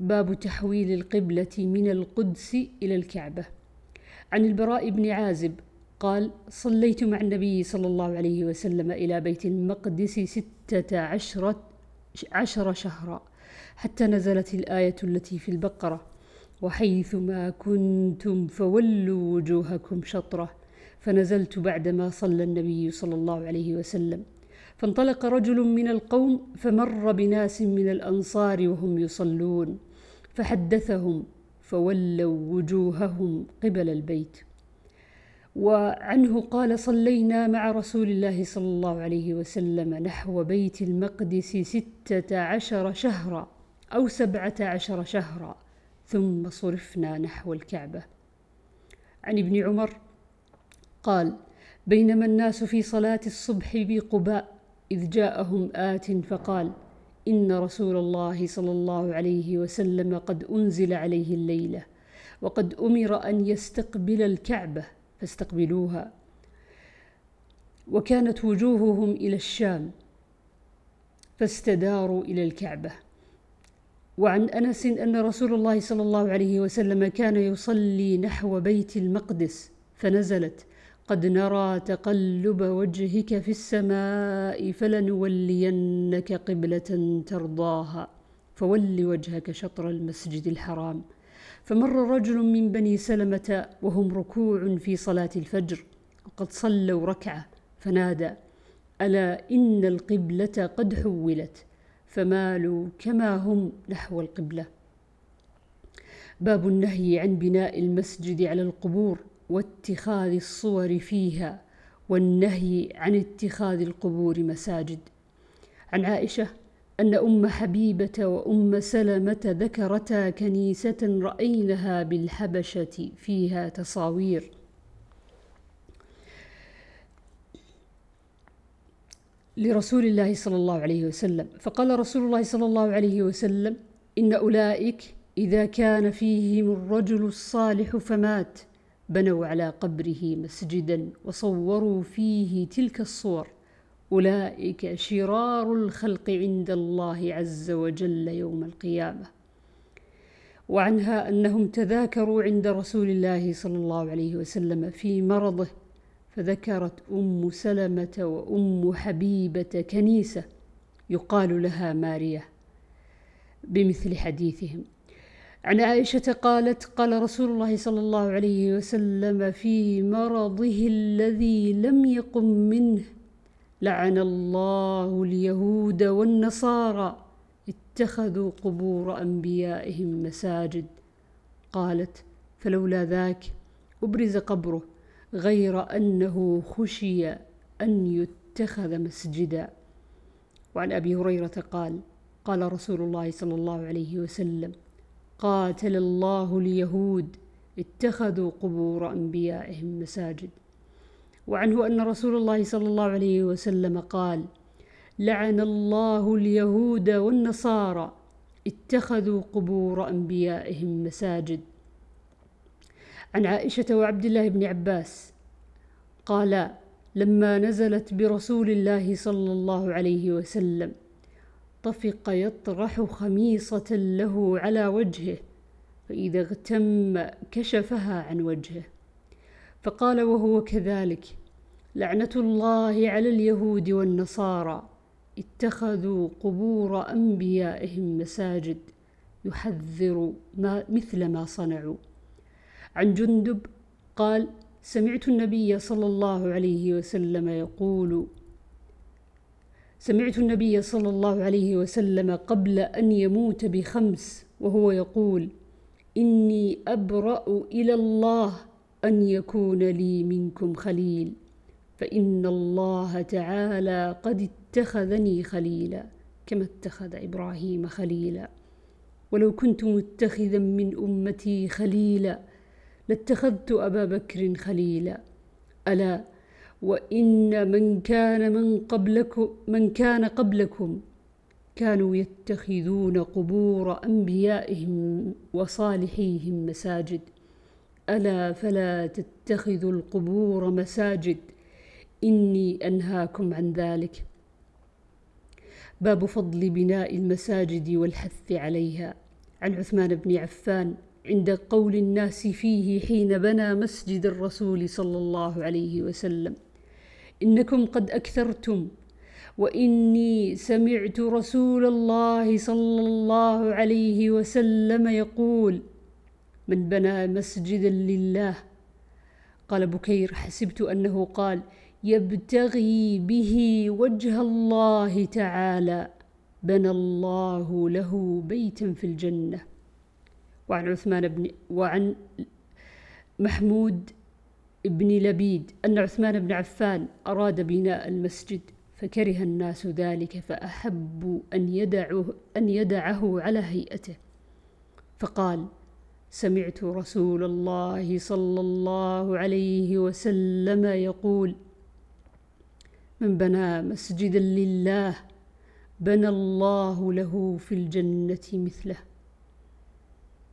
باب تحويل القبلة من القدس إلى الكعبة. عن البراء بن عازب قال صليت مع النبي صلى الله عليه وسلم إلى بيت المقدس ستة عشرة عشر شهرا حتى نزلت الآية التي في البقرة وحيثما كنتم فولوا وجوهكم شطرة فنزلت بعدما صلى النبي صلى الله عليه وسلم. فانطلق رجل من القوم فمر بناس من الأنصار وهم يصلون. فحدثهم فولوا وجوههم قبل البيت. وعنه قال صلينا مع رسول الله صلى الله عليه وسلم نحو بيت المقدس ستة عشر شهرا أو سبعة عشر شهرا ثم صرفنا نحو الكعبة. عن ابن عمر قال بينما الناس في صلاة الصبح بقباء إذ جاءهم آت فقال إن رسول الله صلى الله عليه وسلم قد أنزل عليه الليلة وقد أمر أن يستقبل الكعبة فاستقبلوها. وكانت وجوههم إلى الشام فاستداروا إلى الكعبة. وعن أنس أن رسول الله صلى الله عليه وسلم كان يصلي نحو بيت المقدس فنزلت قد نرى تقلب وجهك في السماء فلنولينك قبلة ترضاها. فول وجهك شطر المسجد الحرام. فمر رجل من بني سلمة وهم ركوع في صلاة الفجر. وقد صلوا ركعة فنادى ألا إن القبلة قد حولت؟ فمالوا كما هم نحو القبلة. باب النهي عن بناء المسجد على القبور. واتخاذ الصور فيها والنهي عن اتخاذ القبور مساجد. عن عائشة أن أم حبيبة وأم سلمة ذكرتا كنيسة راينها بالحبشة فيها تصاوير. لرسول الله صلى الله عليه وسلم. فقال رسول الله صلى الله عليه وسلم إن أولئك إذا كان فيهم الرجل الصالح فمات. بنوا على قبره مسجدا وصوروا فيه تلك الصور. أولئك شرار الخلق عند الله عز وجل يوم القيامة. وعنها أنهم تذاكروا عند رسول الله صلى الله عليه وسلم في مرضه فذكرت أم سلمة وأم حبيبة كنيسة يقال لها مارية بمثل حديثهم. عن عائشة قالت قال رسول الله صلى الله عليه وسلم في مرضه الذي لم يقم منه لعن الله اليهود والنصارى اتخذوا قبور أنبيائهم مساجد. قالت فلولا ذاك أبرز قبره غير أنه خشي أن يتخذ مسجدا. وعن أبي هريرة قال قال رسول الله صلى الله عليه وسلم قاتل الله اليهود اتخذوا قبور أنبيائهم مساجد. وعنه أن رسول الله صلى الله عليه وسلم قال لعن الله اليهود والنصارى اتخذوا قبور أنبيائهم مساجد. عن عائشة وعبد الله بن عباس قال لما نزلت برسول الله صلى الله عليه وسلم طفق يطرح خميصة له على وجهه فإذا اغتم كشفها عن وجهه. فقال وهو كذلك لعنة الله على اليهود والنصارى اتخذوا قبور أنبيائهم مساجد يحذر ما مثل ما صنعوا. عن جندب قال سمعت النبي صلى الله عليه وسلم يقول سمعت النبي صلى الله عليه وسلم قبل أن يموت بخمس وهو يقول إني أبرأ إلى الله أن يكون لي منكم خليل فإن الله تعالى قد اتخذني خليلا كما اتخذ إبراهيم خليلا. ولو كنت متخذا من أمتي خليلا لاتخذت أبا بكر خليلا. ألا وإن من كان من قبلكم من كان قبلكم كانوا يتخذون قبور أنبيائهم وصالحيهم مساجد. ألا فلا تتخذوا القبور مساجد. إني أنهاكم عن ذلك. باب فضل بناء المساجد والحث عليها. عن عثمان بن عفان عند قول الناس فيه حين بنى مسجد الرسول صلى الله عليه وسلم. إنكم قد أكثرتم. وإني سمعت رسول الله صلى الله عليه وسلم يقول من بنى مسجدا لله؟ قال بكير حسبت أنه قال يبتغي به وجه الله تعالى. بنى الله له بيتا في الجنة. وعن عثمان بن وعن محمود بن لبيد أن عثمان بن عفان أراد بناء المسجد فكره الناس ذلك فأحبوا أن يدعوه, أن يدعه على هيئته. فقال سمعت رسول الله صلى الله عليه وسلم يقول من بنى مسجدا لله بنى الله له في الجنة مثله.